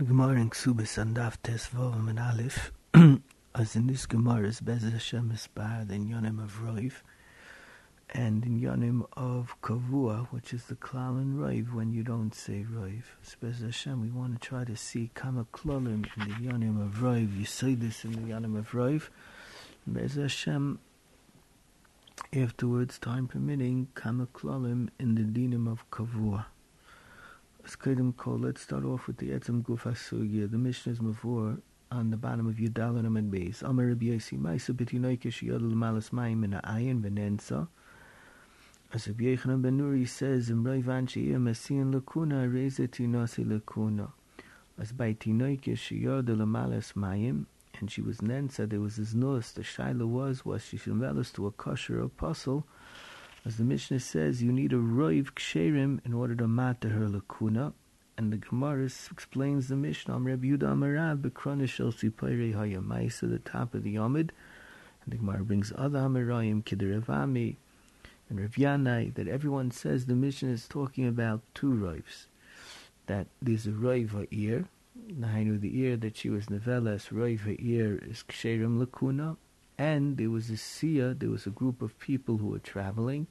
The Gemara in Ksubis and Daf Tesvav and Aleph, as in this Gemara is Bez Hashem Esbar, in Yonim of Roiv, and in Yonim of Kavua, which is the Klal and Roiv when you don't say Roiv. Bez Hashem, we want to try to see Kama Klolim in the Yonim of Roiv. You say this in the Yonim of Roiv. Bez Hashem, afterwards, time permitting, Kama Klolim in the Dinim of Kavua. Let's start off with the Etzem Guf HaSugya. The Mishnah is Mavur on the bottom of Yudal and Amid Beis. Amar Rabbi Yosi Maisa B'tinoikesh Yodel Malas Mayim in Ayin V'nensa. As Rabbi Yechanan Ben Nuri says, in Roi Vanchi Mesian Lakuna Reze Tinosi Lakuna. As by Tinoikesh Yodel Malas Mayim, and she was Nensa, there was his nose. The Shaila was, was she should to a kosher apostle, as the Mishnah says, you need a roiv ksherim in order to matter her lakuna. And the Gemara explains the Mishnah, Am Reb Yudah Amarav, Bekronish El Sipayre Hayamaisa, the top of the Yomid. And the Gemara brings other Amarayim, Kidirevami, and Rav Yanai, that everyone says the Mishnah is talking about two roivs. That there's a roiv ha'ir, Nahainu the ear that she was nevelas, roiv ha'ir is ksherim lakuna, and there was a Sia, there was a group of people who were traveling,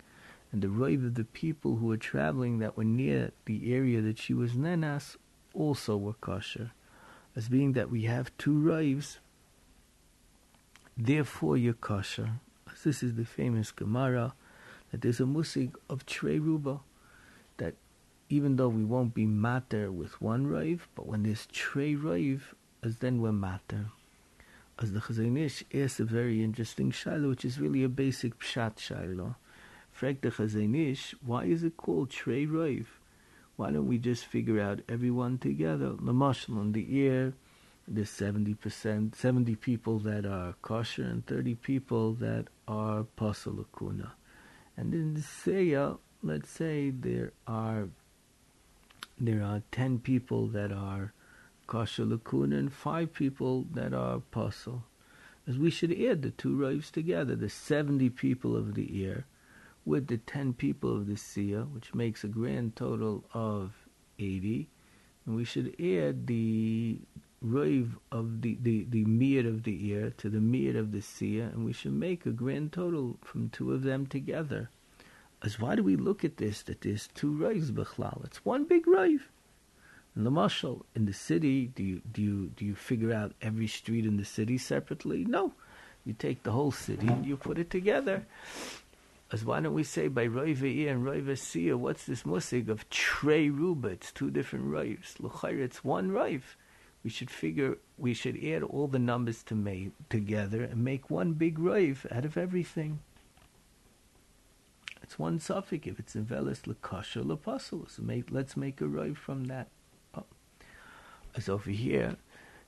and the Raiv of the people who were traveling that were near the area that she was Nenas also were kosher. As being that we have two Raivs, therefore you're kosher. As this is the famous Gemara, that there's a musig of Trey Ruba, that even though we won't be matter with one Raiv, but when there's Trey Raiv, as then we're matter as the Chazon Ish asks a very interesting shaila, which is really a basic pshat shaila. Frag the Chazon Ish, why is it called Trey Roiv? Why don't we just figure out everyone together? The in the ear, there's 70%, 70 people that are kosher and 30 people that are pasalakuna. And in the Seya, let's say there are there are 10 people that are Kasha five people that are apostle. As we should add the two raves together, the 70 people of the ear with the 10 people of the Sia, which makes a grand total of 80. And we should add the rave of the, the, the mir of the ear to the mir of the Sia, and we should make a grand total from two of them together. As why do we look at this, that there's two raves, Bechlal? It's one big rave. In the marshal in the city, do you do you do you figure out every street in the city separately? No, you take the whole city and you put it together. As why don't we say by Roiva and Roiva Sia, what's this musig of Trey Ruba? It's two different Roivs. L'chayr, it's one Roiv. We should figure, we should add all the numbers to together and make one big Roiv out of everything. It's one suffix. If it's in Velis, L'kasha, L'pasul. Make, let's make a Roiv from that. As over here,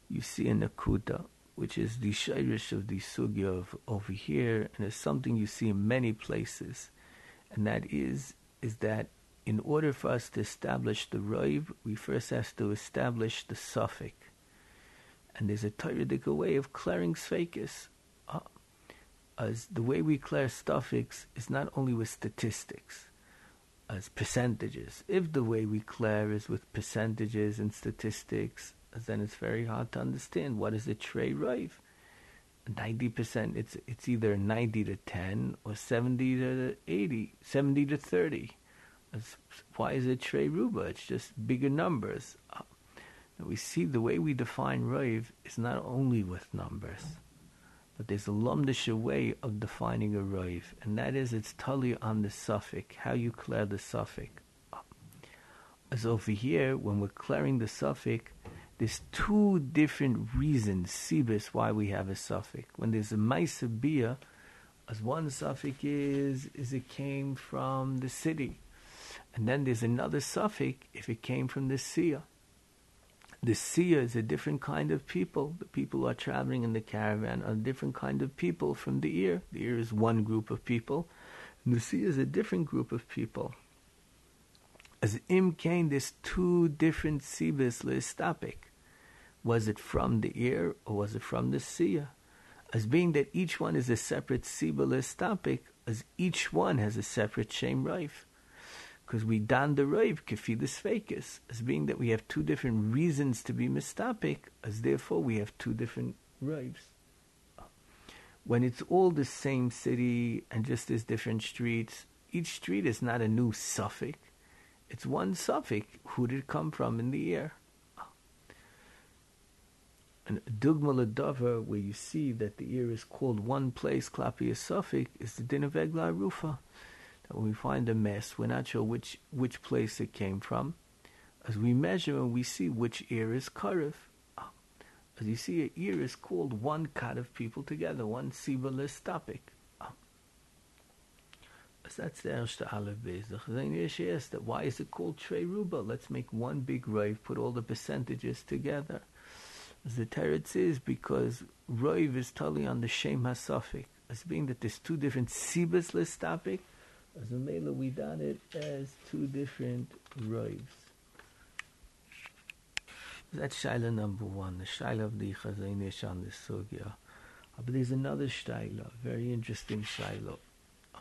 you see a nakuda, which is the shirish of the sugya of over here, and it's something you see in many places, and that is is that in order for us to establish the roiv, we first have to establish the suffix. And there's a Torah way of clearing sfekis. Uh, as the way we clear suffix is not only with statistics as percentages. If the way we clear is with percentages and statistics, then it's very hard to understand what is a tray rive. Ninety percent, it's it's either ninety to ten or seventy to 80, 70 to thirty. As, why is it tray ruba? It's just bigger numbers. Uh, we see the way we define rive is not only with numbers. But there's a lumdisha way of defining a roiv, and that is it's totally on the suffix, how you clear the suffix. As over here, when we're clearing the suffix, there's two different reasons, sibis, why we have a suffix. When there's a maisabia, as one suffix is, is it came from the city. And then there's another suffix if it came from the sea. The Sia is a different kind of people. The people who are traveling in the caravan are a different kind of people from the ear. The ear is one group of people. And the Sia is a different group of people. As Im there's two different Sibis Listapik. Was it from the ear or was it from the Sia? As being that each one is a separate Siba Listapik, as each one has a separate Shem Raif. Because we dan the roiv kefidus fakis as being that we have two different reasons to be mistapik, as therefore we have two different roivs. When it's all the same city and just as different streets, each street is not a new suffix. It's one suffix. Who did it come from in the air? And dugma ledavar, where you see that the ear is called one place, klapi a is the din of rufa. We find a mess, we're not sure which which place it came from. As we measure and we see which ear is karif. Ah. As you see, an ear is called one cut of people together, one sibalis topic. Ah. So that's the erste Aleph. The Chazon asked that why is it called Trey Ruba? Let's make one big Rav, put all the percentages together. As the Teretz is because Rav is totally on the Shem HaSafik, as being that there's two different Sibas topic. As a Mela, we done it as two different Ravs. That's Shaila number one, the Shaila of the Chazon Ish on the Sugya. But there's another Shaila, very interesting Shaila. Oh,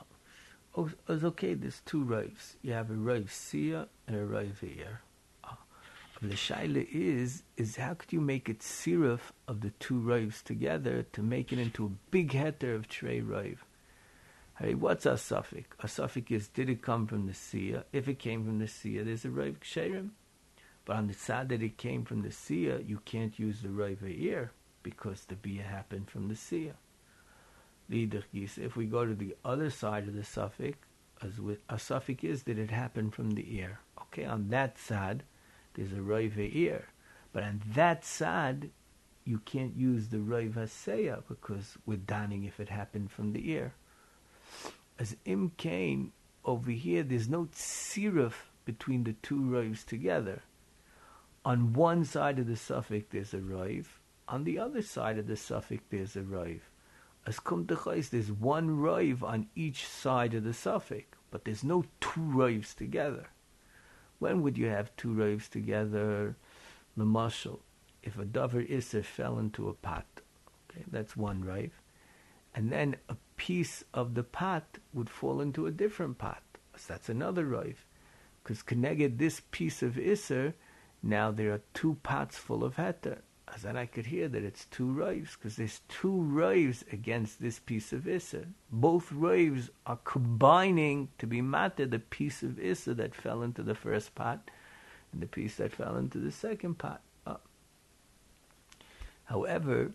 oh it's okay, there's two Ravs. You have a Rav Sia and a Rav here. The shaila is, is how could you make it siruf of the two rives together to make it into a big heter of trey rive? Hey, what's a suffix? A suffix is, did it come from the Sia? If it came from the Sia, there's a rive ksherim. But on the side that it came from the Sia, you can't use the rive ear because the Bia happened from the Sia. If we go to the other side of the suffix, as with a suffix is, did it happen from the ear? Okay, on that side, there's a Rav ear. But on that side, you can't use the Rav Haseya because we're dining if it happened from the ear. As Im came over here, there's no tziruf between the two Ravs together. On one side of the suffix, there's a Rav. On the other side of the suffix, there's a Rav. As kum there's one Rav on each side of the suffix, but there's no two Ravs together. When would you have two raves together? The Lamashal, if a davar iser fell into a pot, okay, that's one rave, and then a piece of the pot would fall into a different pot, so that's another rave, because connected this piece of iser, now there are two pots full of heter as then I could hear that it's two raves, because there's two raves against this piece of Issa. Both raves are combining to be matter the piece of Issa that fell into the first pot and the piece that fell into the second pot. Uh, however,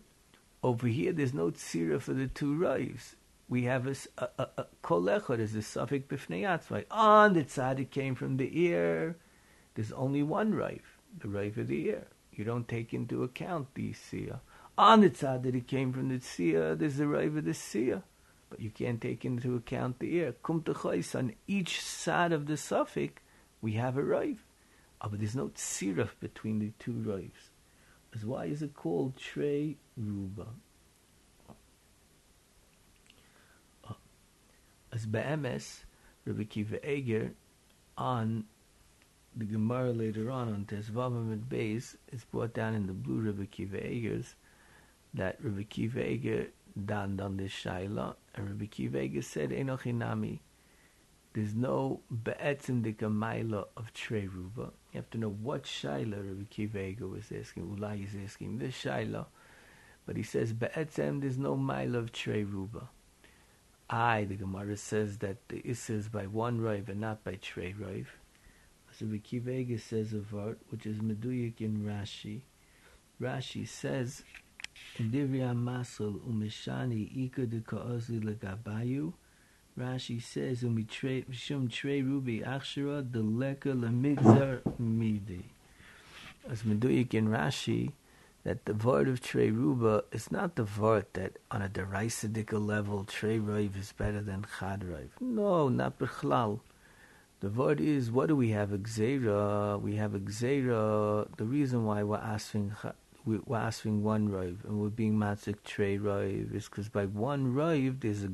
over here there's no tzira for the two raves. We have a, a, a, kolechot is a suffix b'fnei On ah, the tzad it came from the ear. There's only one rave, the rave of the ear you don't take into account the Sia. On the tzad that it came from the Sia, there's the Rive of the Sia. But you can't take into account the ear. Kum on each side of the suffix, we have a Rive. Oh, ah, but there's no tziraf between the two Rives. As why is it called Trey Ruba? As Be'emes, Rabbi Kiva Eiger, on the Gemara later on on Tezvavim and Beis is brought down in the blue Rebbe Kiva Eigers that Rebbe Kiva Eiger donned on this Shaila and Rebbe Kiva Eiger said Enochinami there's no be'etzim de Maila of Trey Ruba. You have to know what Shaila Rebbe Kiva Eiger was asking. Ulai is asking this Shaila. But he says be'etzim there's no Maila of Trey Ruba. I, the Gemara says that the Issa is by one Rive and not by Trey Rive. So Vekivega says a vart, which is Meduyik in Rashi. Rashi says, Divya Masal Umishani Ika de Kaozi Legabayu. Rashi says, Umishum Tre Rubi Akshara Deleka Lemigzar Midi. As Meduyik in Rashi, that the vart of Trey Ruba is not the vart that on a deraisadika level Trey Rive is better than Chad Rive. No, not Bechlal. The word is, what do we have? Xera. We have Xera. The reason why we're asking we're asking one rive and we're being matzik trey rive is because by one rive there's a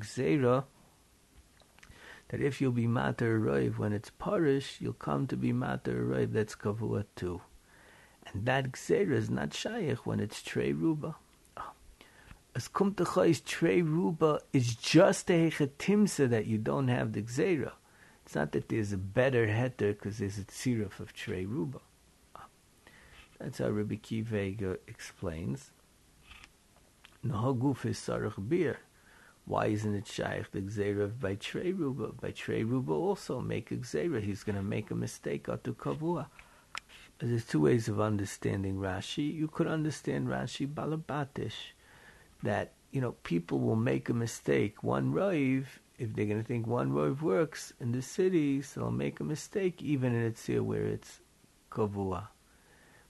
that if you'll be matter rive when it's parish, you'll come to be matter rive that's kavua too. And that Xera is not shaykh when it's trey ruba. Ah. As kumtachais trey ruba is just a hechetimsa that you don't have the Xera. It's not that there's a better heter because there's a tziruf of Trey Ruba. Ah. That's how Rabbi Kivega explains. Nahaguf is sarach beer. Why isn't it shaykh the gzera by Trey Ruba? By Trey Ruba also make a gzera. He's going to make a mistake out to kavua. There's two ways of understanding Rashi. You could understand Rashi balabatish, that you know people will make a mistake. One rive, if they're going to think one rive works in the city, so they'll make a mistake even in a tzir where it's kavua.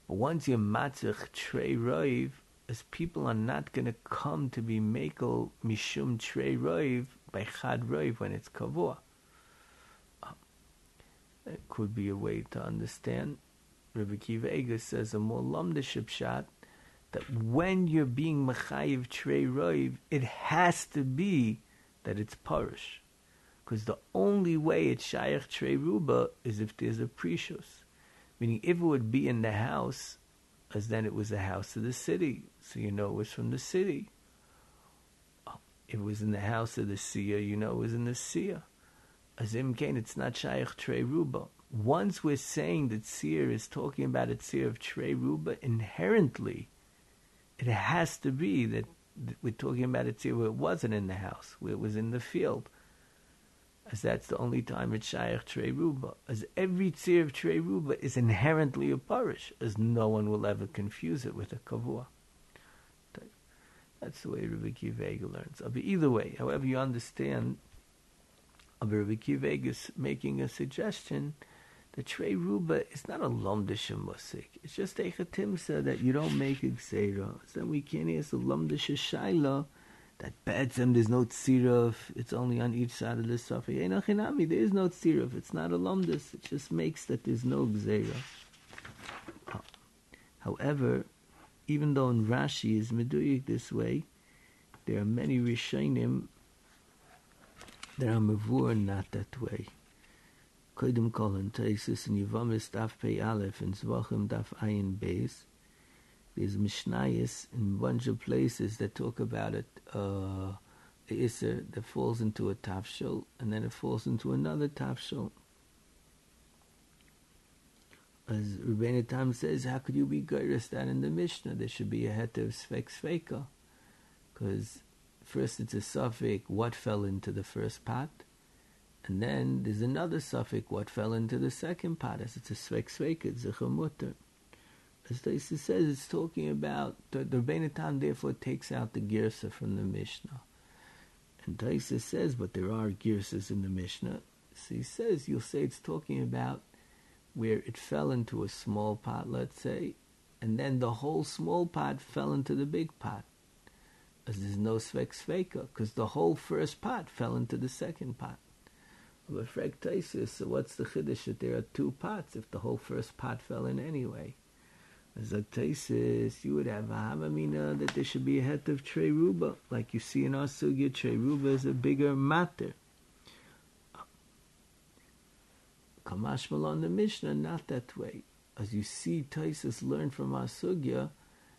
But once you matzich trey rive, as people are not going to come to be makel mishum trey roiv by chad roiv when it's kavua. Um, that could be a way to understand. Rabbi Kiva Eiger says a more shot that when you're being mechayiv trey roiv, it has to be that it's parish. Because the only way it's shayach trey ruba is if there's a precious. Meaning if it would be in the house, as then it was the house of the city, so you know it was from the city. If it was in the house of the Sia, you know it was in the Sia. Azim Kain, it's not Shaykh Trey Ruba. Once we're saying that Seir is talking about a Seir of Trey Ruba, inherently, it has to be that, we're talking about a Seir where it wasn't in the house, where it was in the field as that's the only time it's Shaykh Trey Ruba. As every tzir of Trey Ruba is inherently a parish, as no one will ever confuse it with a kavua. That's the way Rabbi Kivega learns. Either way, however you understand, Rabbi Kivega is making a suggestion that Trey Ruba is not a lomdish musik. It's just a chatimsa that you don't make a gzeira. So then we can't ask a lomdish shaila that Be'etzem there's no tziruf, it's only on each side of the suffix. There is no tziruf, it's not a lumdus, it just makes that there's no gzeira. However, even though in Rashi is meduyik this way, there are many Rishonim that are mavur not that way. Kodim kol in Taisus and Yevamis daf pei aleph and Zvachim daf ayin beis, there's Mishnayos in a bunch of places that talk about it, uh, the Isser that falls into a tafshil, and then it falls into another tafshil. As Rebbeinu Tam says, how could you be geiris that in the Mishnah? There should be a het of svek sveka. Because first it's a suffix, what fell into the first pot, and then there's another suffix, what fell into the second pot, as it's a svek sveka, it's a chamutter as Taisa says, it's talking about the, the Rebbeinu therefore takes out the girsa from the Mishnah. And Taisa says, but there are girsas in the Mishnah. So he says, you'll say it's talking about where it fell into a small pot, let's say, and then the whole small pot fell into the big pot. As there's no svek sveka, because the whole first pot fell into the second pot. So what's the chiddush that there are two pots if the whole first pot fell in anyway? As a tesis, you would have a havamina that there should be a het of trey ruba, like you see in our sugya. Trey ruba is a bigger matter. Kamash on the Mishnah, not that way. As you see, Taisus learned from our sugya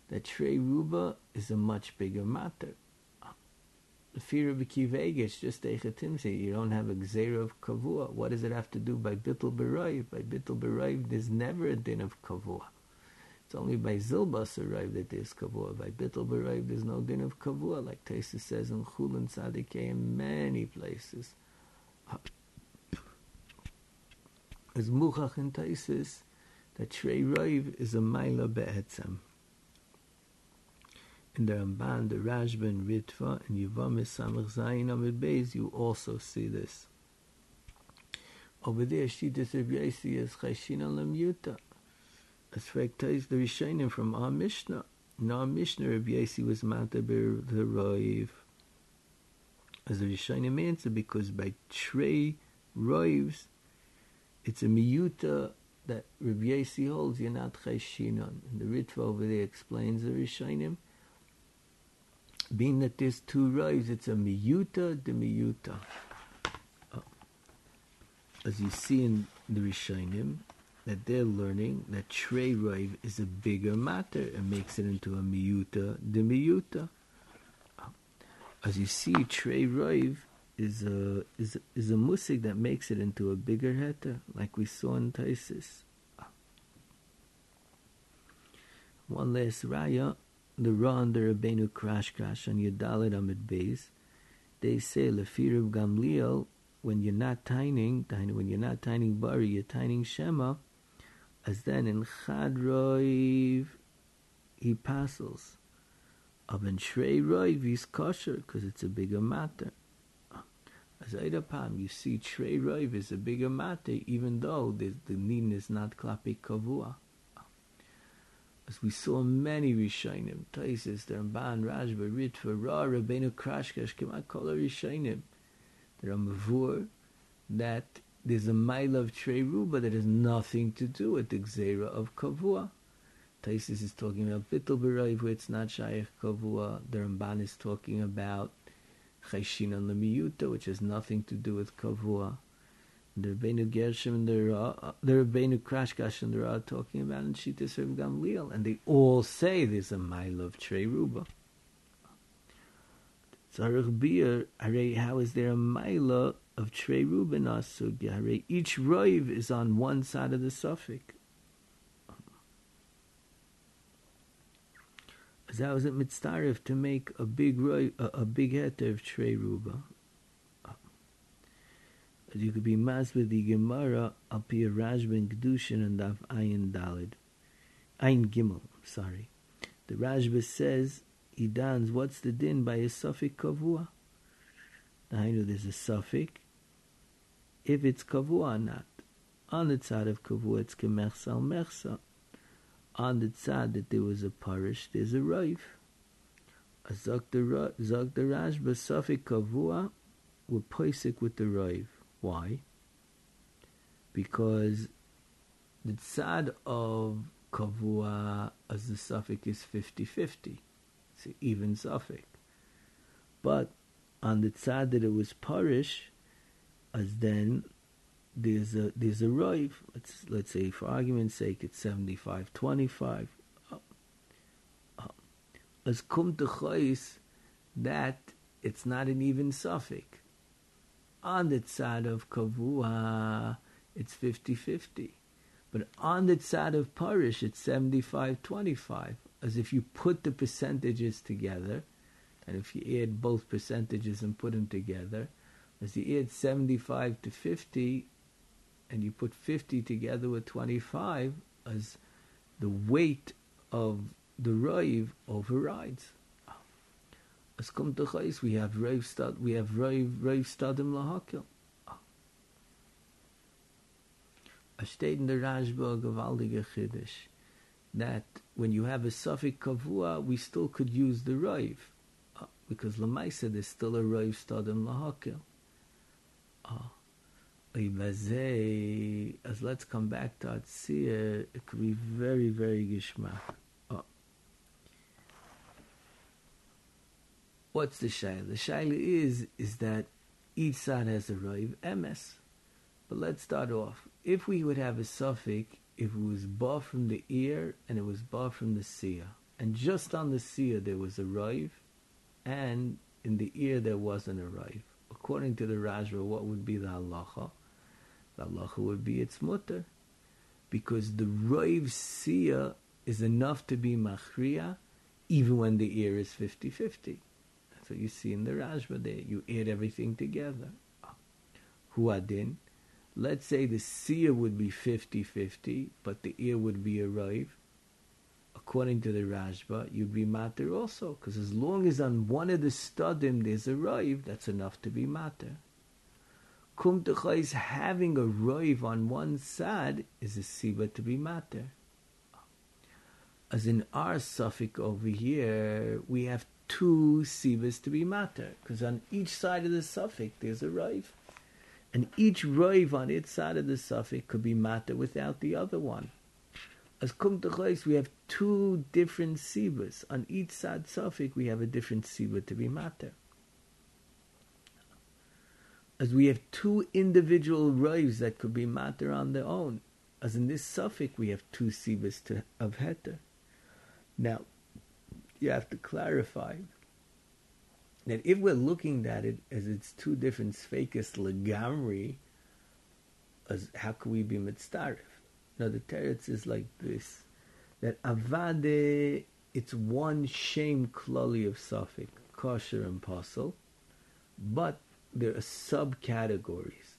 that trey ruba is a much bigger matter. The fear of a kivega, it's just echetimse. You don't have a gzera of kavua. What does it have to do by bittul berayv? By bittul berayv, there's never a din of kavua. It's only by Zilbas arrived that there's Kavua. By Bittel arrived there's no din of Kavua, like Taisa says in Chulin Tzadikeh in many places. As Muchach in Taisis, that Shrei Raiv is a Maila Be'etzem. In the Ramban, the Rashba, Ritva, and Yevamis Samach Zayin Amid Beis, you also see this. Over there, Rabbi Yossi is Chayshina Lam as Frektais the Rishonim from our Mishnah. In our Mishnah, Rabbi Yossi was Matabir the Roiv. As the Rishonim answer, because by Trey Roivs, it's a miyuta that Rabbi Yossi holds, you're not Chayshinon. And the Ritva over there explains the Rishonim. Being that there's two Roivs, it's a miyuta the miyuta. Oh. As you see in the Rishonim, that they're learning that Trey Roiv is a bigger matter and makes it into a miyuta de miyuta. Oh. As you see, Trey Roiv is a is is a musik that makes it into a bigger heter, like we saw in Taisis. One last raya, the Ra and the Rabbeinu Crash Crash on Yadalit Amid Beis. They say Lefirub Gamliel when you're not tining, when you're not tining Bari, you're tining Shema, as then in Chad Roiv he passes. Aber in Shrei Roiv he's kosher because it's a bigger matter. As Eidapam, you see Shrei Roiv is a bigger matter even though the, the Nin is not Klapi Kavua. As we saw many Rishonim, Taisis, the Ramban, Rashba, Ritva, Ra, Rabbeinu Krashkash, Kemat Kol Rishonim, the Ramavur, that there's a mile of Treru, but it has nothing to do with the Gzera of Kavua. Taisis is talking about Bittul Berayv, where it's not Shaykh Kavua. The Ramban is talking about Chayshin on the Miyuta, which has nothing to do with Kavua. The Rabbeinu Gershom and the Ra, the Rabbeinu Krashkash and the Ra talking about in Shittis Rav Gamliel, and they all say there's a mile of Treruba. Tzarech Bir, how is there a mile of Trey Ruben Asugya? Each roiv is on one side of the suffix. As was at Mitzdarif to make a big roiv, a, a big heter of Trey Ruba. You could be mas with the Gemara al pi Rashba Kedushin and Daf Ayin Dalid. Ayin Gimel, sorry. The Rashba says, he dons, what's the din by a suffix kavua? I know there's a suffix. If it's kavua or not. On the side of kavua, it's kemersal mersa. On the side that there was a parish, there's a roif. Zog the Rashba suffix kavua, we're with the roif. Why? Because the side of kavua as the suffix is 50-50. It's an even suffix. But on the side that it was parish, as then there's a there's a roiv. Let's let's say for argument's sake it's 75-25. As kum to that it's not an even suffix. On the side of kavua, it's 50-50. But on the side of parish, it's 75-25 as if you put the percentages together, and if you add both percentages and put them together, as you add 75 to 50, and you put 50 together with 25, as the weight of the Raiv overrides. As come to Chais, we have Raiv Stad, we have Raiv, Raiv Stadim Lahakil. A steht in der Rashba gewaltige Chiddush that when you have a suffix kavua, we still could use the roiv, uh, because lemaisa there's still a roiv stadim lahakil. Uh, as let's come back to Atzir, it could be very, very gishmak. What's the shaila? The shaila is is that each side has a roiv ms. But let's start off. If we would have a suffix if it was bar from the ear and it was bar from the seer. And just on the seer there was a rive, and in the ear there wasn't a rive. According to the Rashba, what would be the halacha? The halacha would be its mutter. Because the rive seer is enough to be machriya even when the ear is 50-50. What you see in the Rashba there. You add everything together. Huadin, let's say the seer would be 50-50, but the ear would be a raiv, according to the Rashba, you'd be matter also, because as long as on one of the studim there's a raiv, that's enough to be matter. Kum having a raiv on one side is a siba to be matter. As in our suffix over here, we have two sibas to be matter, because on each side of the suffix there's a raiv and each roiv on its side of the suffix could be matter without the other one. As kum we have two different sibas. On each side suffix, we have a different siba to be matter. As we have two individual roivs that could be matter on their own. As in this suffix, we have two sibas to, of heter. Now, you have to clarify that if we're looking at it as it's two different sfekis legamri, as how can we be mitzdarif? Now the teretz is like this: that avade, it's one shame klali of suffix, kosher and pasul, but there are subcategories.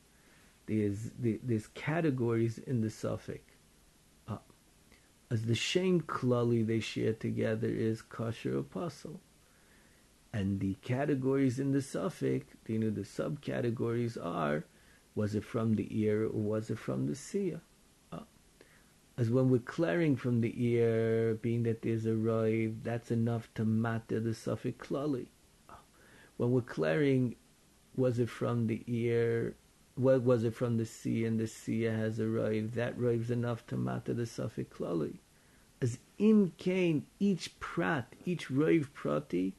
There's there's categories in the suffix. As the shame klali they share together is kosher apostle. And the categories in the suffix, you know, the subcategories are was it from the ear or was it from the seer? Uh, as when we're clearing from the ear, being that there's a rive, that's enough to matter the suffix klali. Uh, when we're clearing, was it from the ear? What was it from the sea? And the sea has a rive. That rive's enough to matter the suffix klali. As in Cain, each prat, each rive prati,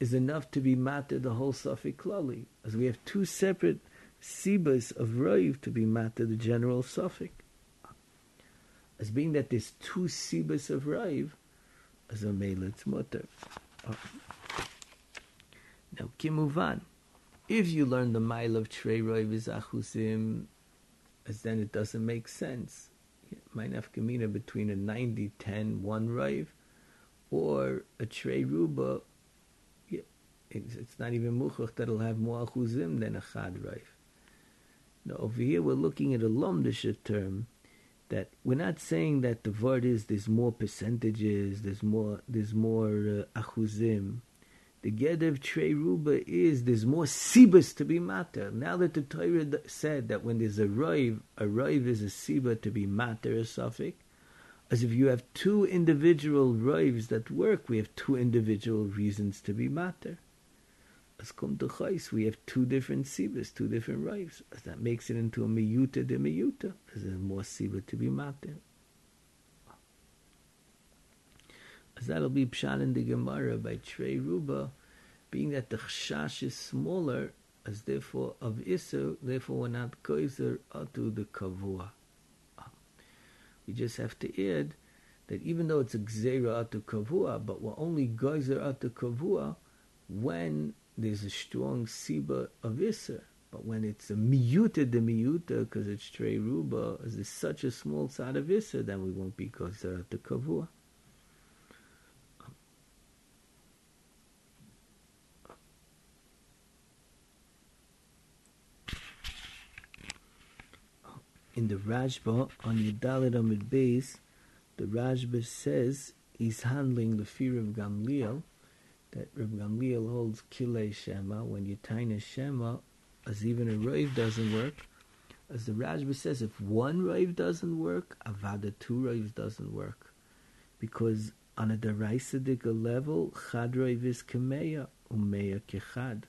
is enough to be matter the whole suffix klali. As we have two separate sibas of Rav to be matter the general suffix. As being that there's two sibas of Rav, as a melet's mutter. Now, kimuvan, if you learn the mile of Trey Rav is achusim, as then it doesn't make sense. Might have kamina between a 90 10 one Rav or a Trey Ruba. It's, it's not even muchach that'll have more achuzim than a chad Rav. Now, over here, we're looking at a lomdisha term that we're not saying that the word is there's more percentages, there's more, there's more uh, achuzim. The get of Trey Ruba is there's more sibas to be matter. Now that the Torah said that when there's a rive, a rive is a siba to be matter, a suffix. As if you have two individual rives that work, we have two individual reasons to be matter. As come to chais, we have two different sibas, two different rives. As that makes it into a miyuta de miyuta. As there's more siba to be matter. As that'll be pshan in the Gemara by Trey Ruba, being that the chashash is smaller, as therefore of Isu, therefore we're not koizer atu the kavua. We just have to add that even though it's a gzera atu kavua, but we're only geyser atu kavua when there's a strong siba of Isser. But when it's a miyuta de miyuta, because it's Trey Ruba, it's such a small side of Isser, then we won't be geyser atu kavua. In the Rashba on Yudalit Amid base, the Rashba says he's handling the fear of Gamliel, that Reb Gamliel holds Kilei Shema, when you taina Shema, as even a Rave doesn't work. As the Rashba says, if one Rave doesn't work, Avada two Raves doesn't work. Because on a Daraisadika level, Chad Rave is Kameya, Umeya Kechad.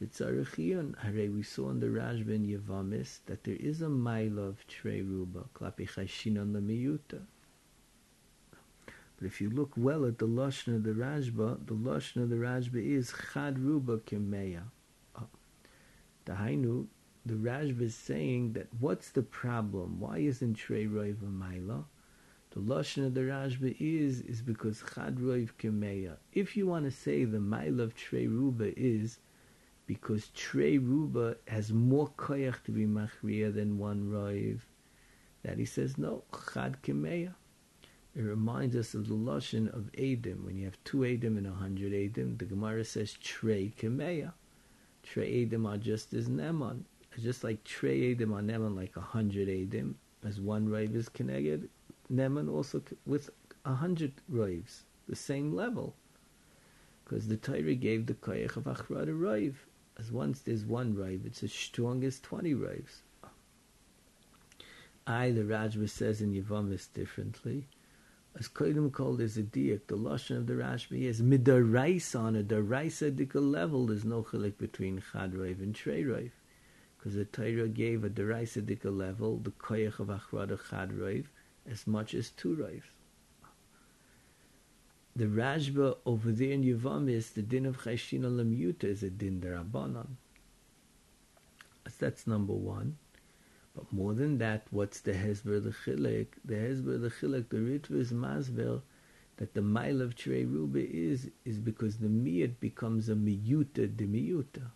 We saw in the Rashba in Yavamis that there is a mile of Trei Ruba, klapi chayshinon lemiyuta. But if you look well at the Lashon of the Rashba, the Lashon of the Rashba is Chad Ruba Kemeya. Ah. The Dahainu, the Rashba is saying that what's the problem? Why isn't Trei Roiv a Maila? The Lashon of the Rashba is, is because Chad Roiv Kemeya. If you want to say the Maila of Trei Ruba is because Trey Ruba has more koyach to be machriya than one Raiv. That he says, no, chad kemeya. It reminds us of the lashon of Adam. When you have two Adam and a hundred Adam, the Gemara says Trey kemeya. Trey Adam are just as Neman. Just like Trey Adam are Neman like a hundred Adam, as one Raiv is connected, Neman also with a hundred Raivs, the same level. Because the Torah gave the koyach of Achrad a Raiv as once there's one rive, it's as strong as 20 rives. I, the Rashba says in Yavamis differently. As Kodim called there's a diak, the Lashon of the Rashba is midaraisa on a daraisa dika level, there's no chilik between Chad Raiv and Trey Raiv. Because the Torah gave a daraisa dika level, the koyach of Achrad Chad Raiv, as much as two Raivs the Rashba over there in Yavamis, the din of Chayshin Lamuta is a din derabanan. That's number one. But more than that, what's the Hezber the Chilek? The Hezber the Chilek, the Ritva is Masvel, that the mile of Trey Ruba is, is because the miyut becomes a miyuta de miyuta.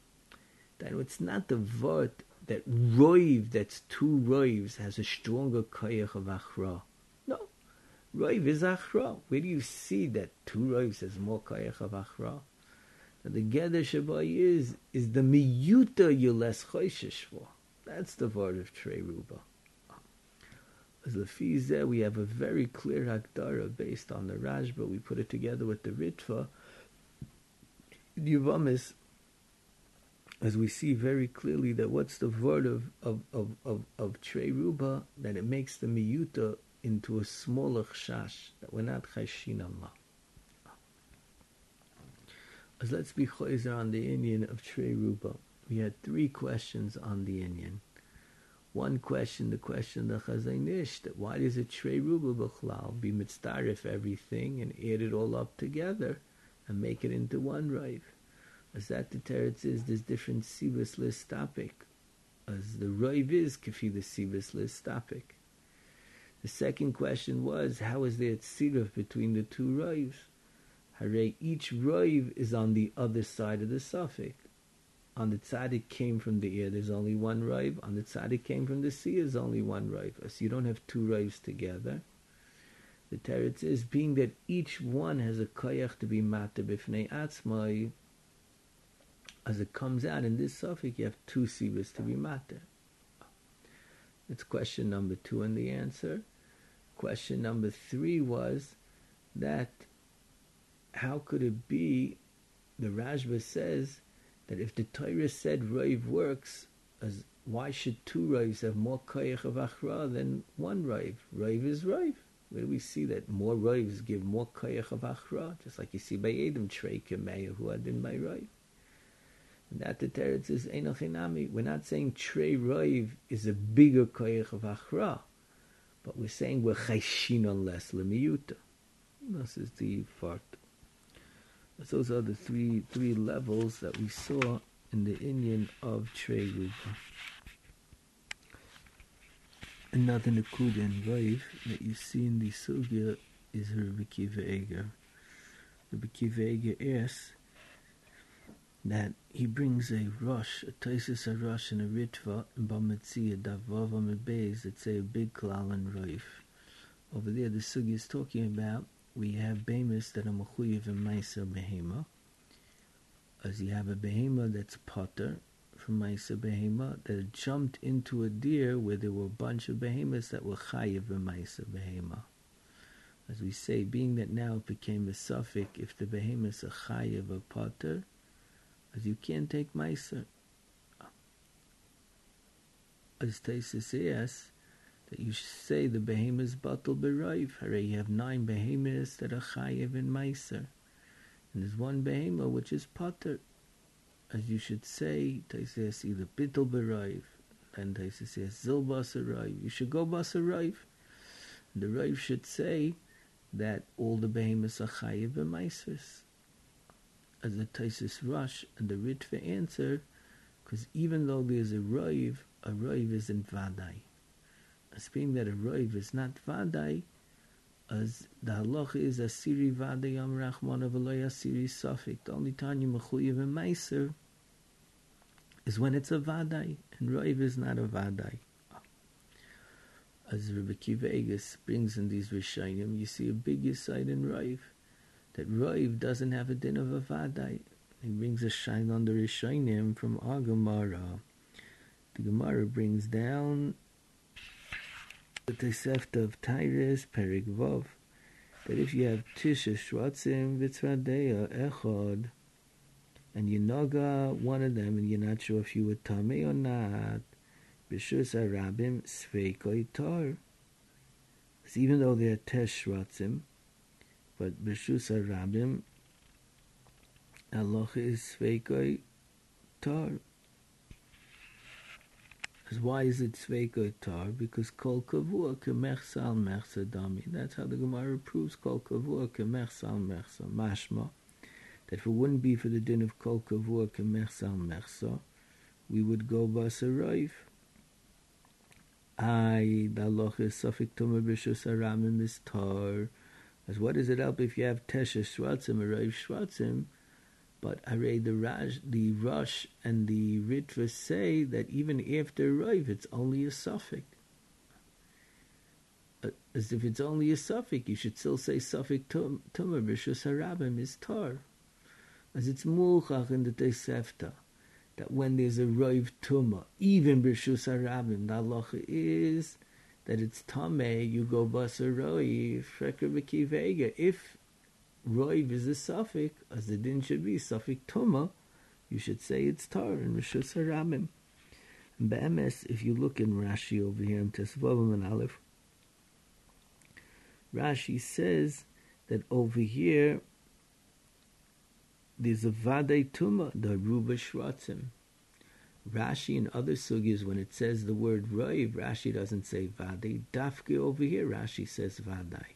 That it's not the vort that roiv, that's two roivs, has a stronger koyach of achra. Roiv is achra. Where do you see that two roivs has more koyach of achra? That the Geder Shabbai is, is the miyuta you less choishish for. That's the word of Trey Ruba. As Lefizeh, we have a very clear Hagdara based on the Rashba. We put it together with the Ritva. Yuvamis, as we see very clearly that what's the word of, of, of, of, of Trey Ruba, that it makes the Miyuta into a smaller chash, that we're not Chashin Allah. As let's be choizer on the Indian of Trey Ruba. We had three questions on the Indian. One question, the question the Chazanish, that why does a Trey Ruba B'chlal be mitzdarif everything and add it all up together and make it into one rive? As that the teretz is, there's different sivas list topic. As the rive is kafi the sivas list topic. The second question was, how is there tziruf between the two rives? Hare, each rive is on the other side of the suffix on the tzaddik came from the air, there's only one rive. On the tzaddik came from the sea, there's only one rive. So you don't have two rives together. The teretz is being that each one has a koyach to be mata b'fnei atzmai. As it comes out in this suffix, you have two sivas to be mata. It's question number two, and the answer. Question number three was that how could it be? The Rashba says that if the Torah said Raiv works, as why should two Raivs have more Koyach of Achra than one Raiv? Raiv is Raiv. Where do we see that more Raivs give more Koyach of Achra? Just like you see by Adam Trey Kemeya who had been by Raiv. And that the Teretz is Enochinami. We're not saying Trey Raiv is a bigger Koyach of Achra, but we're saying we're Chayshin on less Lemiyuta. This is the part those are the three three levels that we saw in the Indian of Trey Rupa. Another Nakuda and Raiv that you see in the Sugya is Rabbi Kiva Eiger. Rabbi Kiva Eiger asks that he brings a rush, a Taisis a rush and a Ritva in Bamatzia Davav Amabez that say a big klal and Raiv. Over there the sugi is talking about we have behemoths that are mechuyev and meiser behema. As you have a behema that's potter from meiser behema that jumped into a deer where there were a bunch of behemoths that were chayev and meiser behema. As we say, being that now it became a suffix, if the behemoths are chayev or potter, as you can't take meiser. Uh, as Taisus says, that you say the behemoths batal berayv. Hooray, you have nine behemoths that are chayiv in meiser. And there's one behemoth which is potter. As you should say, Taisis either bittel berayv, then Taisis says zil basarayv. You should go basarayv. The Rav should say that all the behemoths are chayiv in meisers. As the Taisis rush and the Ritva answer, because even though there's a Rav, a Rav isn't vadai as being that a roiv is not vadai, as the halacha is a siri vadai yam rachman of a siri safik. The only you mechuyev and meiser is when it's a vadai, and roiv is not a vadai. As Rabbi Kiva Eges brings in these Rishonim, you see a big side in roiv, that roiv doesn't have a din of a vadai. He brings a shine on the Rishonim from Agamara. The Gemara brings down the Tosefta of Tyrus, Perik Vov, that if you have Tisha Shratzim Vitzradeya Echod, and you one of them, and you're not sure if you were Tame or not, Bishus Arabim Sveikoi Tar. Even though they're Tesh Shratzim, but Bishus Arabim, Allah is Sveikoi Tar why is it Sveika Tar? Because Kol Kavua Kemechsal Mechsa Dami. That's how the Gemara proves Kol Kavua Kemechsal Mechsa. Mashma. That if it wouldn't be for the din of Kol Kavua Kemechsal Mechsa, we would go Basarayv. I, the Allah is Safik Tumah Bishus Aramim is Tar. As what does it help if you have Tesha Shvatzim or Rav Shvatzim? But read the the Rush and the Ritva say that even after Rav, it's only a suffix. Uh, as if it's only a suffix, you should still say suffix tumah b'shus harabim is tar. As it's mulchach in the Tosefta that when there's a Rav tumah, even b'shus harabim, the halacha is that it's tame, you go basa Rav, shreker vega. If Roiv is a suffix, as the din should be suffix tuma, you should say it's tar in Rishus Haramim. And Be'emes, if you look in Rashi over here in Tesvavim and Aleph, Rashi says that over here there's a Vadei Tuma, the Ruba Shratzim. Rashi and other sugis, when it says the word Roiv, Rashi doesn't say Vadei. Dafke over here, Rashi says Vadei.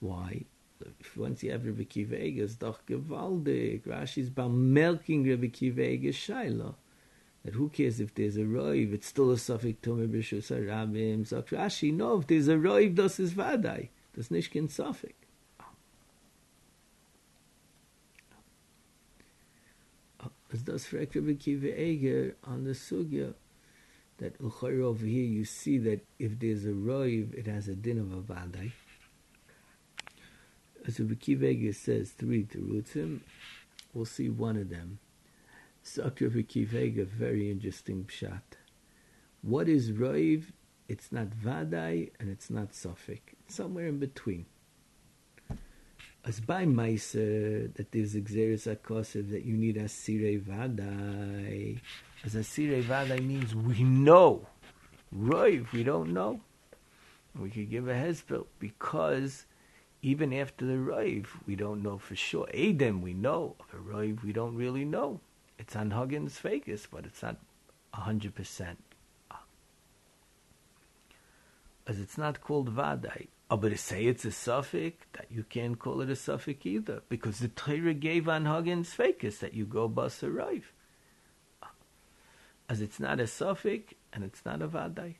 Why? once you have Rebbe Kiva is doch gewaldig. Rashi's bemelking Rebbe Kiva Shaila. That who cares if there's a roiv, it's still a suffix Tomer B'Shus HaRabim. So Rashi, no, if there's a roiv, das is Vadai. Das nicht kein suffix. As Rebbe Kiva Eiger on the Sugya, that over here you see that if there's a roiv, it has a din of a Vadai. As Rabbi Kiva Eiger says three terutzim, we'll see one of them. Sakra Kiva Eiger, very interesting pshat. What is roiv? It's not vadai and it's not suffik. It's somewhere in between. As by Meiser, that there's exeris akosiv that you need asire vadai. As asire vadai means we know. Roiv, we don't know. We could give a hezbollah because even after the Rive, we don't know for sure. Adam, we know. A Rive, we don't really know. It's on Huggins Vegas, but it's not 100%. As it's not called Vadai. Oh, but to say it's a suffix, that you can't call it a suffix either. Because the Torah gave on Huggins Vegas that you go bus a Rive. As it's not a suffix, and it's not a Vadai.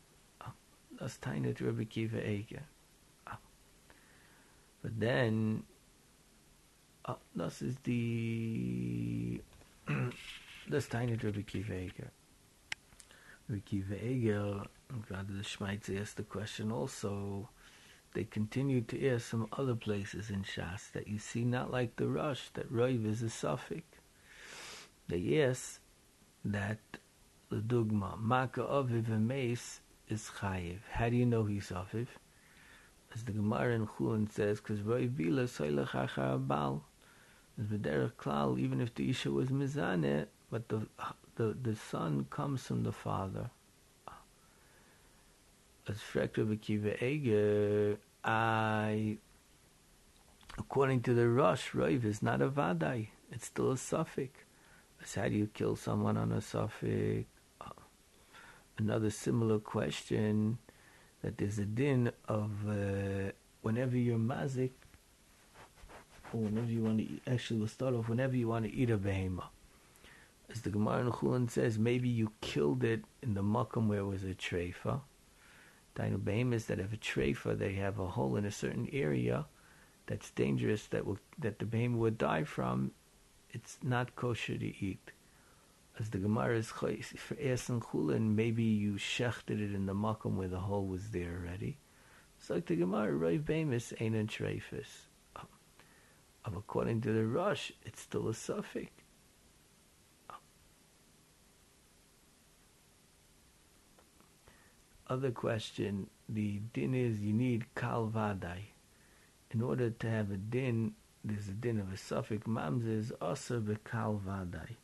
That's tiny to Rebbe Kiva Eiger. But then, uh, das ist die, das tiny Rabbi Kiva Eiger. Rabbi Kiva Eiger, gerade the Schmeitzer asked the question also, they continued to air some other places in Shas that you see not like the Rosh, that Roiv is a suffix. They ask that the Dugma, Maka Aviv and Mace is Chayiv. How do you know he's Aviv? as the Gemara in Chulin says, because Roy Bila Soilach Achar Bal, as B'derech Klal, even if the Isha was Mizaneh, but the, the, the son comes from the father. As Eiger, I, according to the Rosh, Roiv is not a Vadai, it's still a suffix. As how do you kill someone on a suffix? Another similar question that there's a din of uh, whenever you're mazik, or whenever you want to eat, actually we'll start off whenever you want to eat a behema. As the Gemara in Chulin says, maybe you killed it in the makam where it was a treifa. Dino behemoths that have a treifa, they have a hole in a certain area that's dangerous that will that the behemoth would die from. It's not kosher to eat as the Gemara is for Esan Chulin, maybe you shechted it in the makom where the hole was there already. So like the Gemara, Rav Bemis ain't in Treifis. Um, according to the Rosh, it's still a suffix. Other question, the din is you need kal vadai. In order to have a din, there's a din of a suffix. Mamzes also be kal vadai.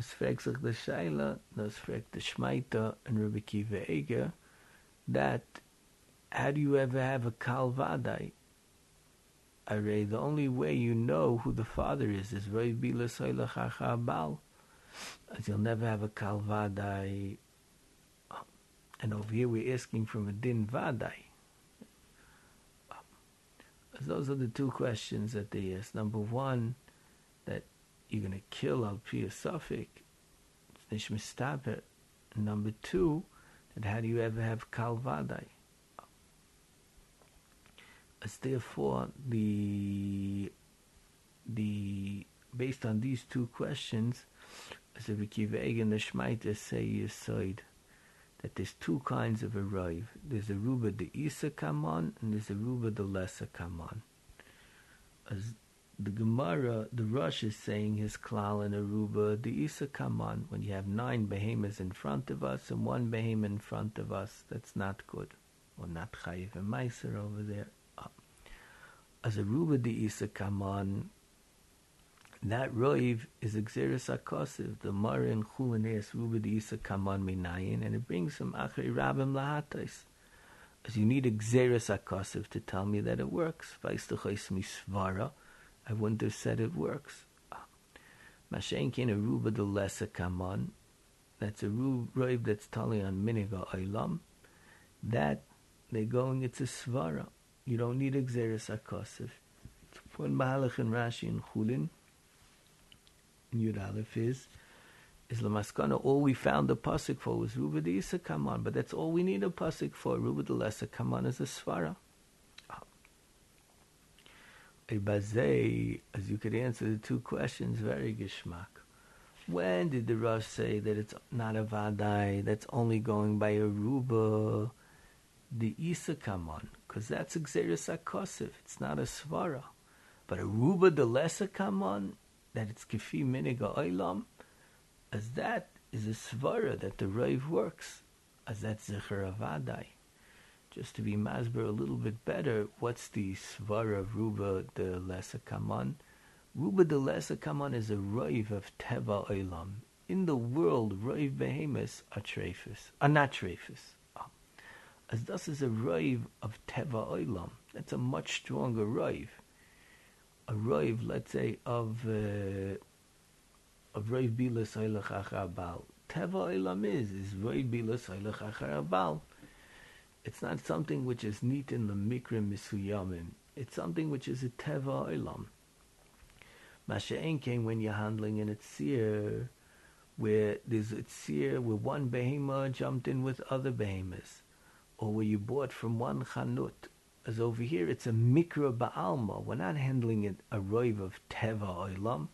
Sich der Scheile, das fragt der Schmeiter and Rabbi Kiva Eiger, that how do you ever have a Kalvadai? I read the only way you know who the father is is Roy Bila Bal. As you'll never have a Kalvadai. And over here we're asking from a Din Vadai. Those are the two questions that they ask. Number one, that you're going to kill al pi suffix, it's mistaber. Number two, that how do you ever have kalvadai? As therefore, the the based on these two questions, as if and the Shmaita say Yisoid, that there's two kinds of a rive. There's a ruba the Isa Kaman and there's a ruba the Lesser Kaman. As the Gemara, the Rosh is saying his klal and Aruba, the Isa Kaman, when you have nine behemoths in front of us and one behemoth in front of us, that's not good. Or not Chayiv and Meiser over there. Uh, as Aruba the Isa Kaman, that roiv is exeris akosiv, the marin chulaneas ruba the Isa Kaman minayin, and it brings some achri rabim lahatais. As you need exeris akosiv to tell me that it works. Vaistuchais misvara. I wouldn't have said it works. Mashenkin a ruba the lesa kaman. That's a roiv that's tali on miniga oilam. That they're going. It's a svara. You don't need exeris akosiv. One mahalach and Rashi and Chulin. Yud Aleph is is Lamaskana. All we found the pasuk for was Ruba the Isa Kaman, but that's all we need a pasuk for. Ruba the Lesser Kaman is a svara. Ah. Bazay, as you could answer the two questions, very geschmack. When did the Rosh say that it's not a vadai, that's only going by a ruba, the isa kaman? Because that's exeris akosiv, it's not a svara. But a ruba, the lesser kaman, that it's kifi miniga oilam, as that is a svara that the rave works, as that's zecher avadai just to be masber a little bit better, what's the svara ruba de lesa kaman? Ruba de lesa kaman is a roiv of teva olam. In the world, roiv behemoths are trefus, are uh, not trefus. Oh. Uh, as thus is a roiv of teva olam. That's a much stronger roiv. A roiv, let's say, of uh, of roiv bilas oilach achar Teva olam is is roiv bilas oilach achar it's not something which is neat in the mikra misuyamim. It's something which is a teva olam. Masha'en came when you're handling an etzir, where there's a etzir where one behemah jumped in with other behemoths, or where you bought from one chanut. As over here, it's a mikra ba'alma. We're not handling it a roiv of teva olam.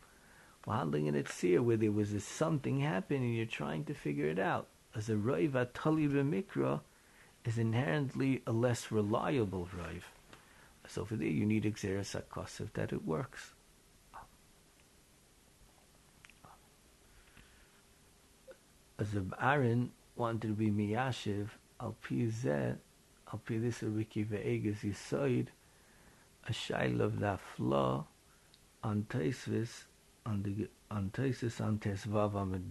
We're handling an etzir where there was a something happening and you're trying to figure it out. As a roiv atali b'mikra, is inherently a less reliable drive. So for there you need Xeris Akosiv that it works. As Aaron wanted to be Miyashiv, Al Pi Zeh, Al Pi this Riki Ve'egas Yisoid, a shail of that flaw on Taisvis, on the on Taisis on Tesvav Amid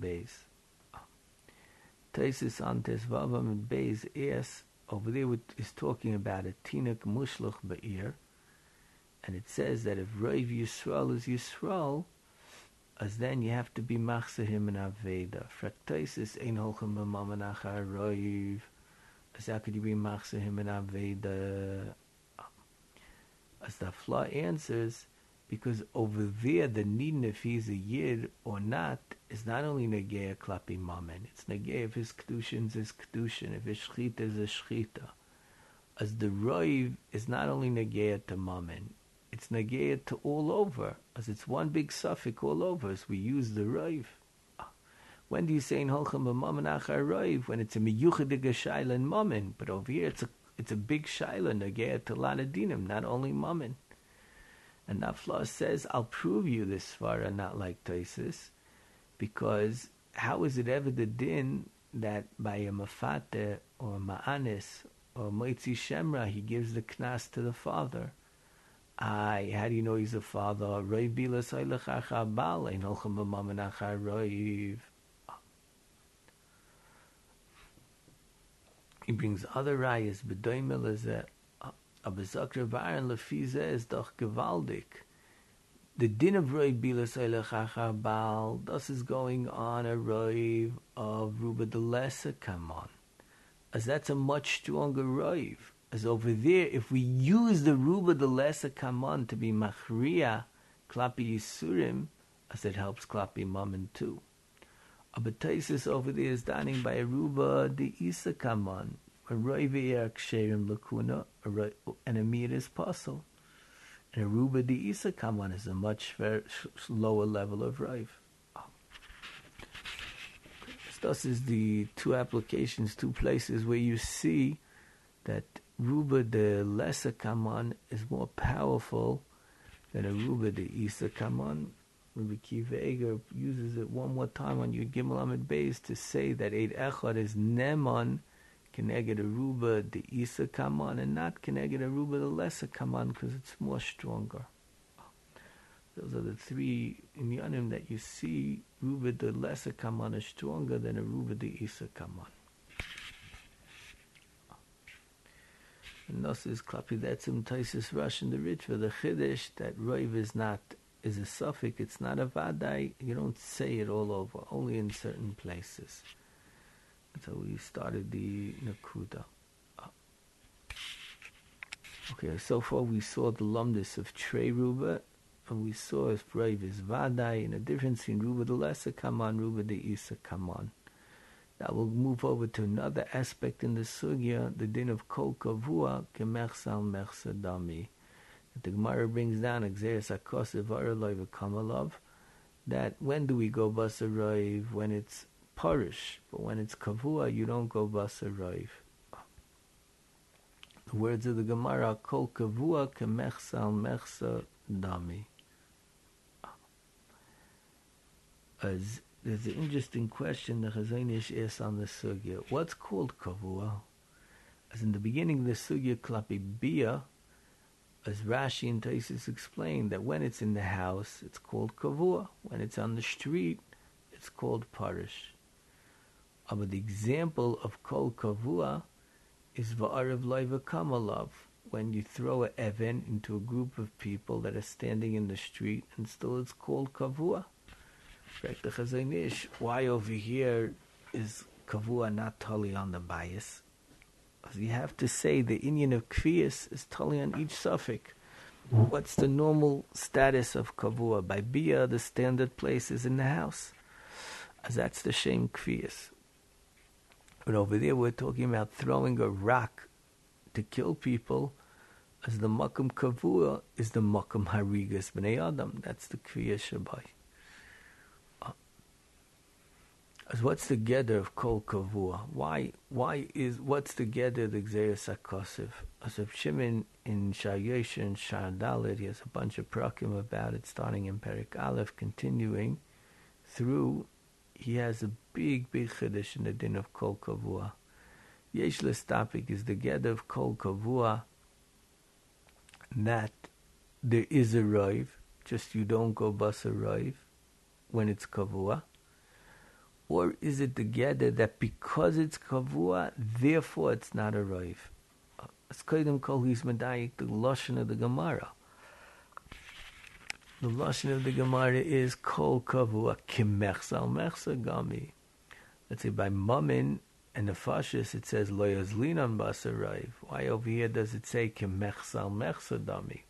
Beis. Is over there is talking about a Tinuk Mushluch Ba'ir, and it says that if Rav Yisrael is Yisrael, as then you have to be Machsahim in Aveda. Fraktosis Ein Holchem B'Mamanach Rav. As how could you be Machsahim in Aveda? Um, as the Flaw answers, because over there the need if he's a yid or not is not only negea klapi mamen, it's negea if his kedushin is kedushin, if his shchita is a shchita. As the roiv is not only negea to mamen, it's negea to all over, as it's one big suffix all over, as we use the roiv. When do you say in holchem b'mamen achar roiv? When it's a miyuchadig shaila in mamen, but over here it's a it's a big shaila negea to lanadinim, not only mamen. And Nafla says, I'll prove you this svara not like Toisis, because how is it ever the din that by a mafate or ma'anis or moitzi shemra he gives the knas to the father? I, how do you know he's a father? Roiv bilas bal, ein holchem roiv. He brings other rayas, b'doimel is Aber sagt Rav Aaron, Lefize ist doch gewaltig. The din of Roi Bilas Eilechacha Baal, das is going on a Roi of Ruba de Lesser come on. As that's a much stronger Roi. As over there, if we use the Ruba de Lesser come on to be Machria, Klapi Yisurim, as it helps Klapi Mammon too. Aber Taisis over there is dining by a Ruba de Isa come on a roiv er ksherim lakuna, and a is puzzle. And a ruba de isa kaman is a much lower level of Rive. roiv. Thus is the two applications, two places where you see that Ruba de Lesser Kaman is more powerful than a Ruba de Isa Kaman. Rabbi Kiva uses it one more time on your Gimel Amid Beis to say that Eid Echad is Neman Keneged a Ruba de Isa Kaman and not Keneged a Ruba de Lesser Kaman because it's more stronger. Those are the three inyanim that you see. Ruba de lesser kaman is stronger than a ruba de isa kaman. And thus is klapi detzim taisis rush in the ritva the chiddush that roiv is not is a suffix. It's not a vadai. You don't say it all over. Only in certain places. So we started the nakuda. Okay, so far we saw the lumdis of Trey Ruba and we saw if Rav is Vadai and a difference in Ruba the lesser Kaman, Ruba the Isa Kaman. Now we'll move over to another aspect in the Sugya, the din of Kol Kavua, Kemersal Mersa Dami. That the Gemara brings down, Exeris Kamalov, that when do we go Basa Raiv? When it's Parish, but when it's Kavua, you don't go Basa Raiv. The words of the Gemara, Kol Kavua, Kemersal Mersa Dami. As there's an interesting question the Chazon Ish asks on the sugya. What's called kavua? As in the beginning the sugya, klapi bia, as Rashi and Taisus explain that when it's in the house, it's called kavua. When it's on the street, it's called parish. Ah, but the example of kol kavua is va'arav loiva kamalav, when you throw an even into a group of people that are standing in the street, and still it's called kavua. Why over here is Kavua not totally on the bias? You have to say the Indian of Kviyas is totally on each suffix. What's the normal status of Kavua? By Bia, the standard place is in the house. As that's the shame Kviyas. But over there, we're talking about throwing a rock to kill people. As the Makam Kavua is the Makam Harigas Bnei Adam. That's the Kviyas Shabbai. As what's the gather of kol kavua? Why? Why is what's the gather of the Xeris Akosiv? As of Shimon in Shayesh and Shardalit, he has a bunch of prakim about it, starting in Perik Aleph, continuing through. He has a big, big chiddush in the din of kol kavua. Yesh topic is the gather of kol kavua. That there is a rive, just you don't go bus a rive when it's kavua or is it together that because it's kavua, therefore it's not a roiv? It's kodim kol he's medayik the lashon of the Gemara. The lashon of the Gemara is kol kavua kimechsal mechsa gami. Let's say by mamin and the fashis it says loyazlinan basarayv. Why over here does it say kimechsal mechsa dami?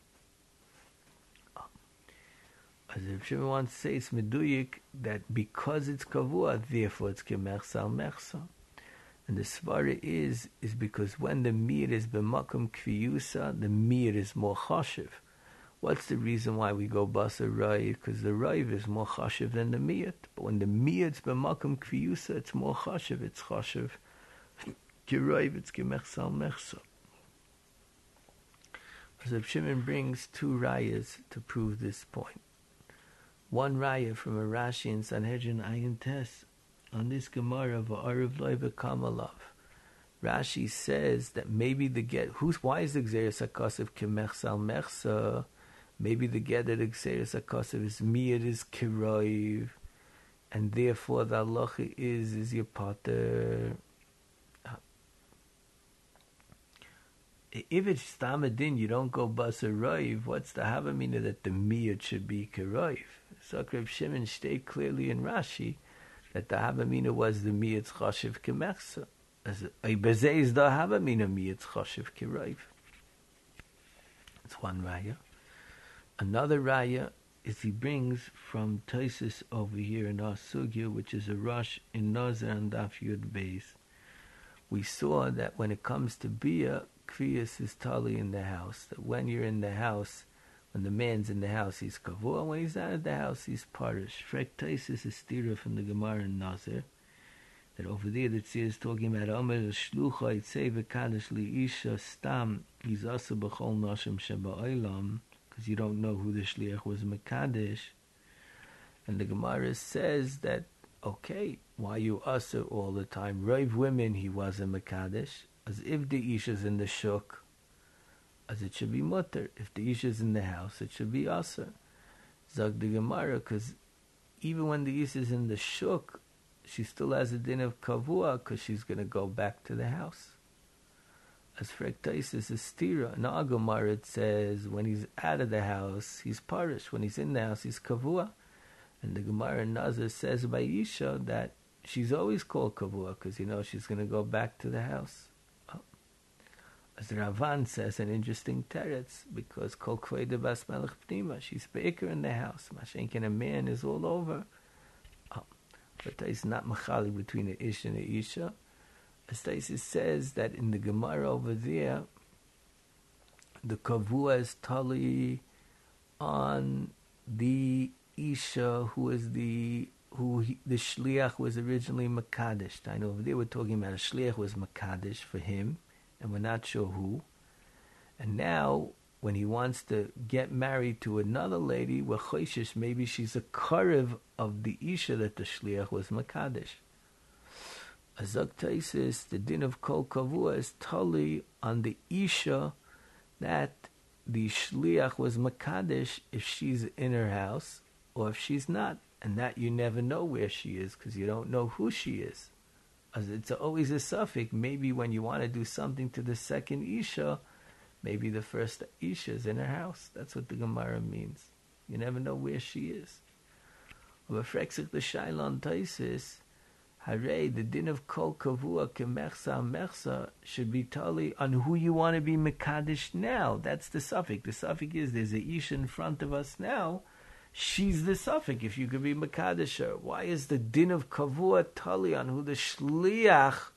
As if Shimon wants to say it's meduyik that because it's kavua, therefore it's kemersal mersa. And the svara is is because when the mir is b'makom kviyusa, the mir is more chashiv. What's the reason why we go basa raiv? Because the raiv is more chashiv than the miyat. But when the mir is b'makom kviyusa, it's more chashiv. It's chashiv. Kiraiv, it's kemersal mersa. So Shimon brings two rayas to prove this point one raya from a Rashi in Sanhedrin Ayin Tes on this Gemara of Loiva Kamalov. Rashi says that maybe the get who's why is the Xeris Akosiv Kemechsal Mechsa? Maybe the get that Xeris Akosiv is Miyad is Kiroiv, and therefore the halacha is is your pater. If it's Stamadin, you don't go Basa Roiv, what's the Havamina that the Miyad should be Kiroiv? So Reb Shimon stated clearly in Rashi that the Havamina was the Miyatz Choshev Kemechsa. Bezeh is the Havamina Miyatz Choshev Kiraiv. It's one raya. Another raya is he brings from Taisis over here in our which is a rush in Nazir and Daf Yud Beis, we saw that when it comes to Bia, Kriyas is totally in the house. That when you're in the house, when the man's in the house, he's kavua. When he's out of the house, he's parish. Frek Taisis is stira from the Gemara in Nazir. That over there, that is talking about Omer Shlucha Yitzei V'Kadosh Li Isha Stam also B'chol Noshim Sheba Olam because you don't know who the Shliach was Mekadesh. And the Gemara says that, okay, why you also all the time? Rave women, he was a Mekadesh. As if the Isha's in the Shuk, as it should be mutter. If the Isha's in the house, it should be Asa. Zag the Gemara, because even when the Isha's in the Shuk, she still has a din of Kavua because she's going to go back to the house. As Frektaisis is stira. In Agomar it says when he's out of the house, he's parish. When he's in the house, he's Kavua. And the Gemara Nazir says by Isha that she's always called Kavua because you know she's going to go back to the house. As Ravan says, an interesting teretz because Kol Kveda Bas Melech Pnima, she's baker in the house. Mashenkin, a man is all over. Oh, but it's not machali between the Ish and the Isha. As says that in the Gemara over there, the Kavua is tali on the Isha who is the who he, the shliach was originally makadish. I know over there we're talking about a shliach was makadish for him, and we're not sure who. And now, when he wants to get married to another lady, we're choishish, maybe she's a karev of the isha that the shliach was makadish. Azak Taisis, the din of kol kavua is totally on the isha that the shliach was makadish if she's in her house or if she's not, and that you never know where she is because you don't know who she is. As it's always a suffix. Maybe when you want to do something to the second isha, maybe the first isha is in her house. That's what the Gemara means. You never know where she is. But Frexik the Shailon Taisis, Hare, the din of kol kavua kemechsa mechsa should be totally on who you want to be mekadesh now. That's the suffix. The suffix is there's a isha in front of us now she's the suffix. If you could be Makadisher, why is the din of Kavua Tali on who the Shliach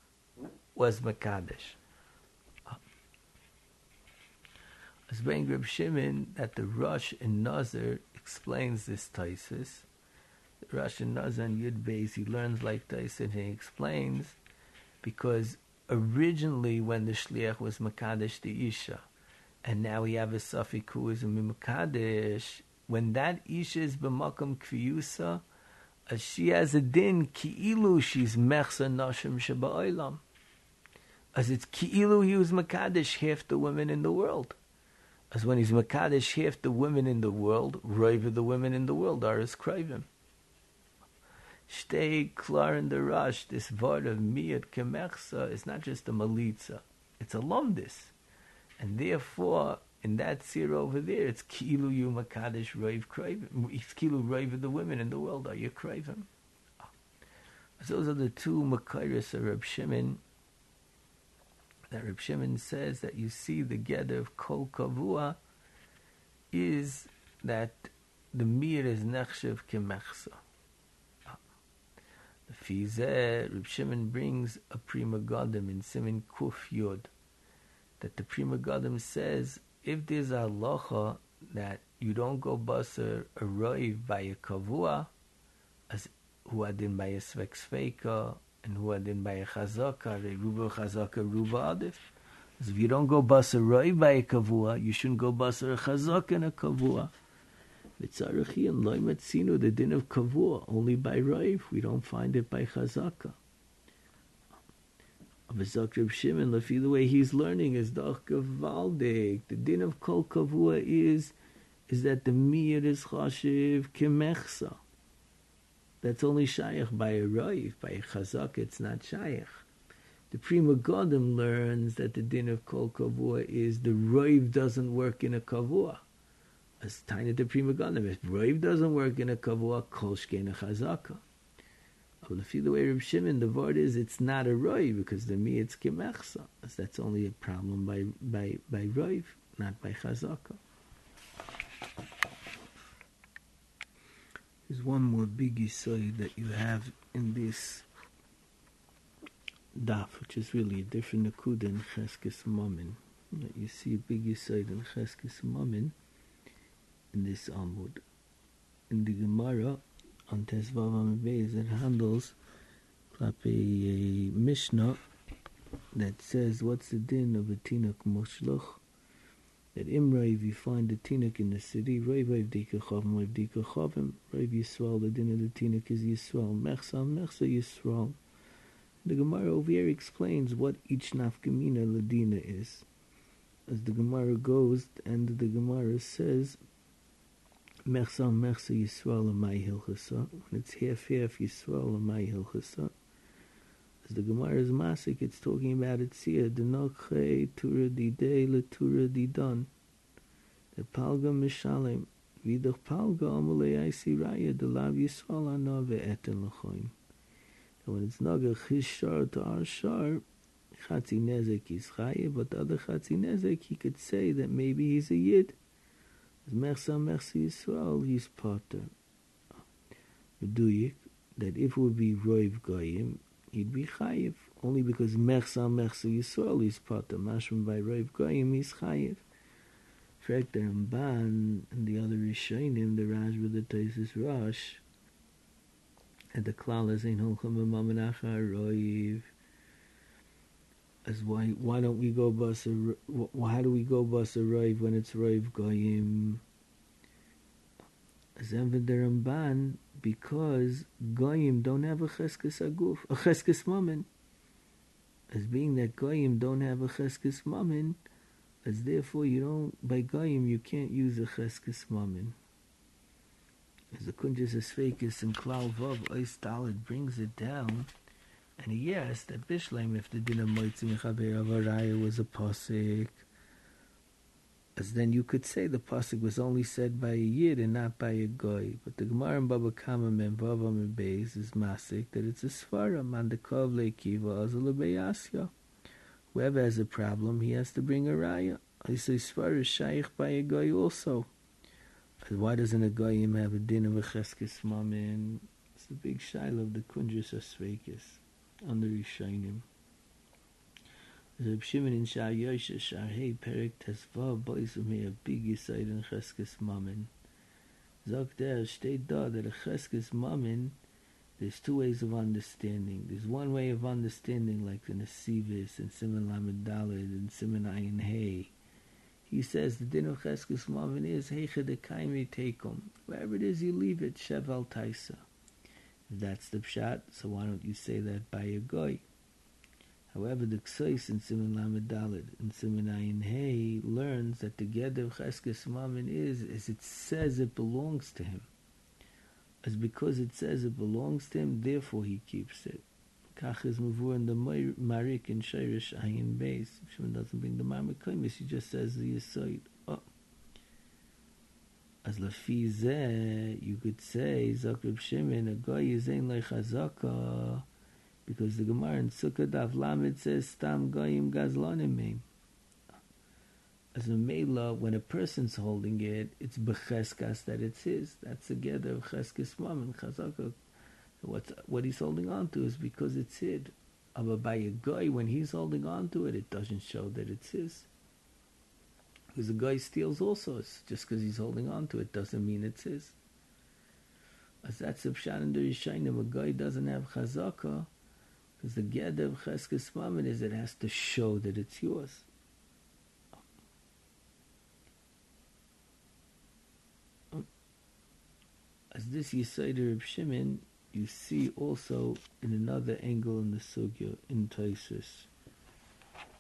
was Makadish? Ah. As being Reb Shimon, that the Rosh in Nazir explains this Taisis. The Rosh in Nazir and Yud Beis, he learns like Taisis, and he explains because originally when the Shliach was Makadish the Isha, and now we have a suffix who is a Mimakadesh, when that isha is kviyusa, as she has a din ki'ilu she's mechsa nashim sheba'olam. As it's ki'ilu he was makadesh half the women in the world. As when he's makadesh half the women in the world, roiva the women in the world are his krivim. Stay klar in the rush. This word of miyat kemechsa is not just a malitza; it's a lumdis, and therefore in that seer over there, it's kilu you makadish rave craven. It's kilu rave the women in the world are you craven. Those are the two makairis of Reb Shimon. That Reb Shimon says that you see the gather of kol kavua is that the mir is nechshev kemechsa. The Fizeh, Reb Shimon brings a Pri Megadim in Simin Kuf Yod that the Pri Megadim says if there's a halacha that you don't go baser a roiv by a kavua, as who adin by a svek and who adin by a chazaka, a ruba chazaka, ruba adif. As if you don't go baser roiv by a kavua, you shouldn't go baser a chazaka and a kavua. Vitzarachi and loimatzinu, the din of kavua, only by roiv. We don't find it by chazaka. Shimon, the way he's learning is doch. The din of kol kavua is is that the mir is chashiv kemechsa. That's only shaykh by a roiv. By a chazak, it's not shaykh. The Pri Megadim learns that the din of kol kavua is the roiv doesn't work in a kavua. As tiny the Pri Megadim, if roiv doesn't work in a kavua, kol shkein a chazaka. But if the way Reb Shimon, the word is it's not a roi because the me it's kemechsa. That's only a problem by by by roiv, not by chazaka. There's one more big side that you have in this daf, which is really a different nakuda in Cheskes Mammon. You see a big yisaid in Cheskes Mammon in this Amud. In the Gemara, on Tesvav Amibez, it handles a Mishnah that says, what's the din of a tinuk moshloch? That Imra, if you find a tinuk in the city, Rav Avdika Chavim, Avdika Chavim, Rav Yisrael, the din of the tinuk is Yisrael, Mechsa, Mechsa Yisrael. The Gemara over here explains what each nafkamina ladina is. As the Gemara goes, and the Gemara says, Mechsa Mechsa Yisrael Amai Hilchasa. When it's half half Yisrael Amai Hilchasa. As the Gemara is Masik, it's talking about it here. Denoche Tura Dide Le Tura Didon. The Palga Mishalem. Vidach Palga Amalei Aisi Raya. The Lav Yisrael Anove Eten Lachoim. And when it's Naga Chishar to our Shar, Chatzi Nezek is Chaye, but the other Chatzi Nezek, he could say that maybe he's a Yid. As Mechsa Mechsa Yisrael, he's Potter. Meduyik, that if it would be Roiv Goyim, he'd be Chayiv. Only because Mechsa Mechsa Yisrael is Potter. Mashman by Roiv Goyim, he's Chayiv. Frek the Ramban and the other Rishonim, the Rashba, the Taisis Rosh, and the klal is in holchem b'mamanach roiv. As why why don't we go bus how do we go bus a roiv when it's roiv goyim? As enved the Ramban because goyim don't have a cheskes aguf a cheskes mammon. As being that goyim don't have a cheskes mammon, as therefore you don't by goyim you can't use a cheskes mammon. As the Kunjas Esfekis and Klal Vav Ois brings it down, and he asked that Bishleim if the din of Moitzi Mechaber of Araya was a posik, as then you could say the posik was only said by a yid and not by a goy. But the Gemara in Baba Kama and Vavam and Beis is masik that it's a svaram on the kov lekiva azalabeyasya. Whoever has a problem, he has to bring a raya. I say svar is shaykh by a goy also. But why doesn't a goyim have a din of a cheskes mamin? It's the big shaila of the kunjus asvekis on the Rishonim. Reb Shimon in Shar Yosha Shar Hey Perek Tesvav Boisum here big yisaid in cheskes mamin. Zok der steht da a cheskes mamin there's two ways of understanding. There's one way of understanding like the Nesivis and Simon Lamed Dalid and Simon Ayin Hey he says the din of Cheskes Mavin is Heicha de Kaimi Tekum. Wherever it is, you leave it, Shevel Taisa. If that's the pshat, so why don't you say that by a goy? However, the Ksois in Simon Lamed Dalid and Simon Ayin Hey learns that the Ged of Cheskes Mavin is, as it says it belongs to him. As because it says it belongs to him, therefore he keeps it. Kach is mavur in the Marik in Shirish Ayin base. Shimon doesn't bring the Marmikoimis, he just says the Yisoid. As lafi zeh, you could say, Zakrib Shimon, a goy is loy chazaka, because the Gemara in Sukkah Daf Lamed says, Stam goyim gazlonim meim. As a mela, when a person's holding it, it's becheskas that it's his. That's the gather of cheskes mom and chazaka what what he's holding on to is because it's his. But by a guy, when he's holding on to it, it doesn't show that it's his. Because the guy steals also. It's just because he's holding on to it doesn't mean it's his. As that's if Shannon Rishonim, a guy doesn't have chazaka, because the ged of cheskes mammon is it has to show that it's yours. As this Yisayder of Shimon you see also in another angle in the sugya in Taisus.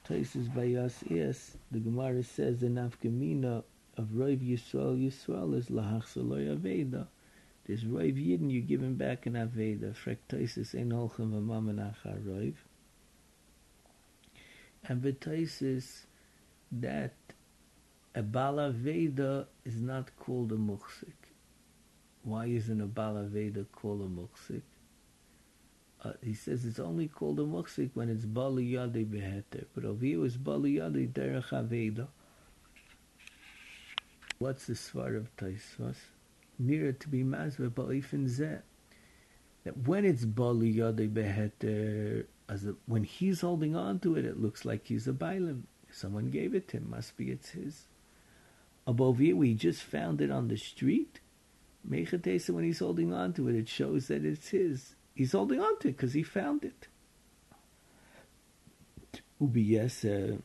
Taisus by yes, the Gemara says the nafkamina of Rav Yisrael Yisrael is lahach saloy aveda. There's Rav Yidden you give him back an aveda. Frek Taisus ein holchem v'mamanach Rav. And Taisus that a bala veda is not called a muksik. Why isn't a Balaveda called a Muksik? Uh, he says it's only called a Muksik when it's Bali Yadi Beheter. But over here it's Bali Yadi Derech Aveda. What's the svar of Taisvas? Nearer to be Mazveh Ba'ifin Zeh. That when it's Bali Yadi Beheter, as a, when he's holding on to it, it looks like he's a bailim. Someone gave it to him. Must be it's his. Above here, we just found it on the street. Mechatesa, when he's holding on to it, it shows that it's his. He's holding on to it because he found it. Ubiyes, uh,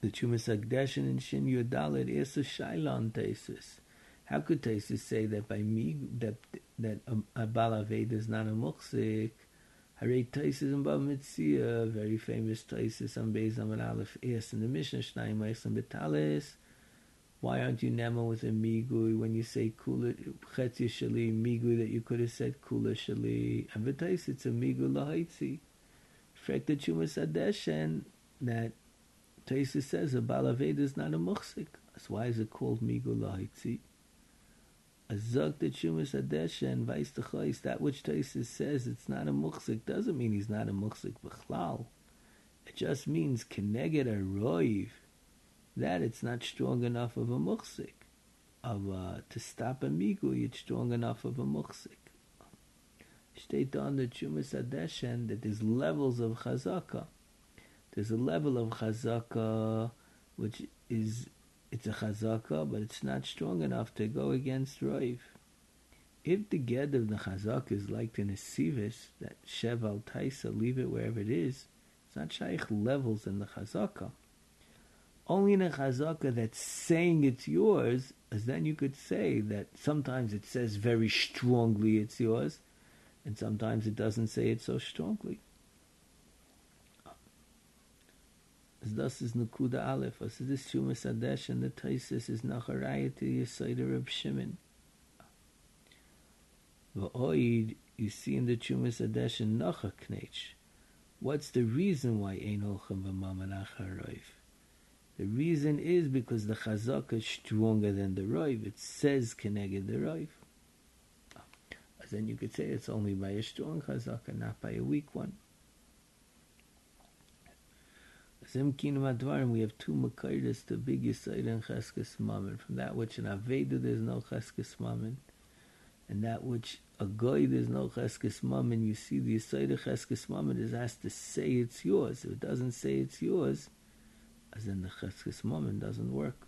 the Chumas Agdeshin and Shin Yudalit is a Shailon Tesis. How could Tesis say that by me that that a, a Balaved is not a Muksik? Harei Tesis and Bab Mitzia, very famous Tesis on Beis Amar Aleph Es in the Mishnah Shnayim and Betalis. Why aren't you Nema with a Migui when you say Kula Shali Migui that you could have said Kula Shali? Betais it's a Migu Lahaitzi. Frek the that Tesis says a Balaved is not a Muksik. That's why is it called Migu Lahaitzi? A Zog the Vice the that which Tesis says it's not a Muksik doesn't mean he's not a Muksik B'chlal. It just means Keneged a Roiv that it's not strong enough of a muksik. Of uh, to stop a migu, it's strong enough of a muksik. State on the Chumas Adeshen that there's levels of chazaka. There's a level of chazaka which is it's a chazaka, but it's not strong enough to go against roiv. If the ged of the chazaka is like in a sivis, that sheval taisa, leave it wherever it is, it's not shaykh levels in the chazaka only in a chazaka that's saying it's yours, as then you could say that sometimes it says very strongly it's yours, and sometimes it doesn't say it so strongly. As thus is Nakuda Aleph, as this Shumas Adesh and the Taisis is Nacharayat to Yisaider of Shimon. V'oid, you see in the Chumas Adesh and Nacha Knech. What's the reason why Ein Olchem V'Maman Acharoif? The reason is because the chazaka is stronger than the roiv. It says keneged the roiv. As then you could say it's only by a strong chazaka, not by a weak one. Zim kinam we have two makaidas to big yisaid and cheskes mammon. From that which in Aveda there's no cheskes mammon, and that which a goy there's no cheskes mammon. You see the yisaid of cheskes mammon is asked to say it's yours. If it doesn't say it's yours, in the cheskes moment doesn't work.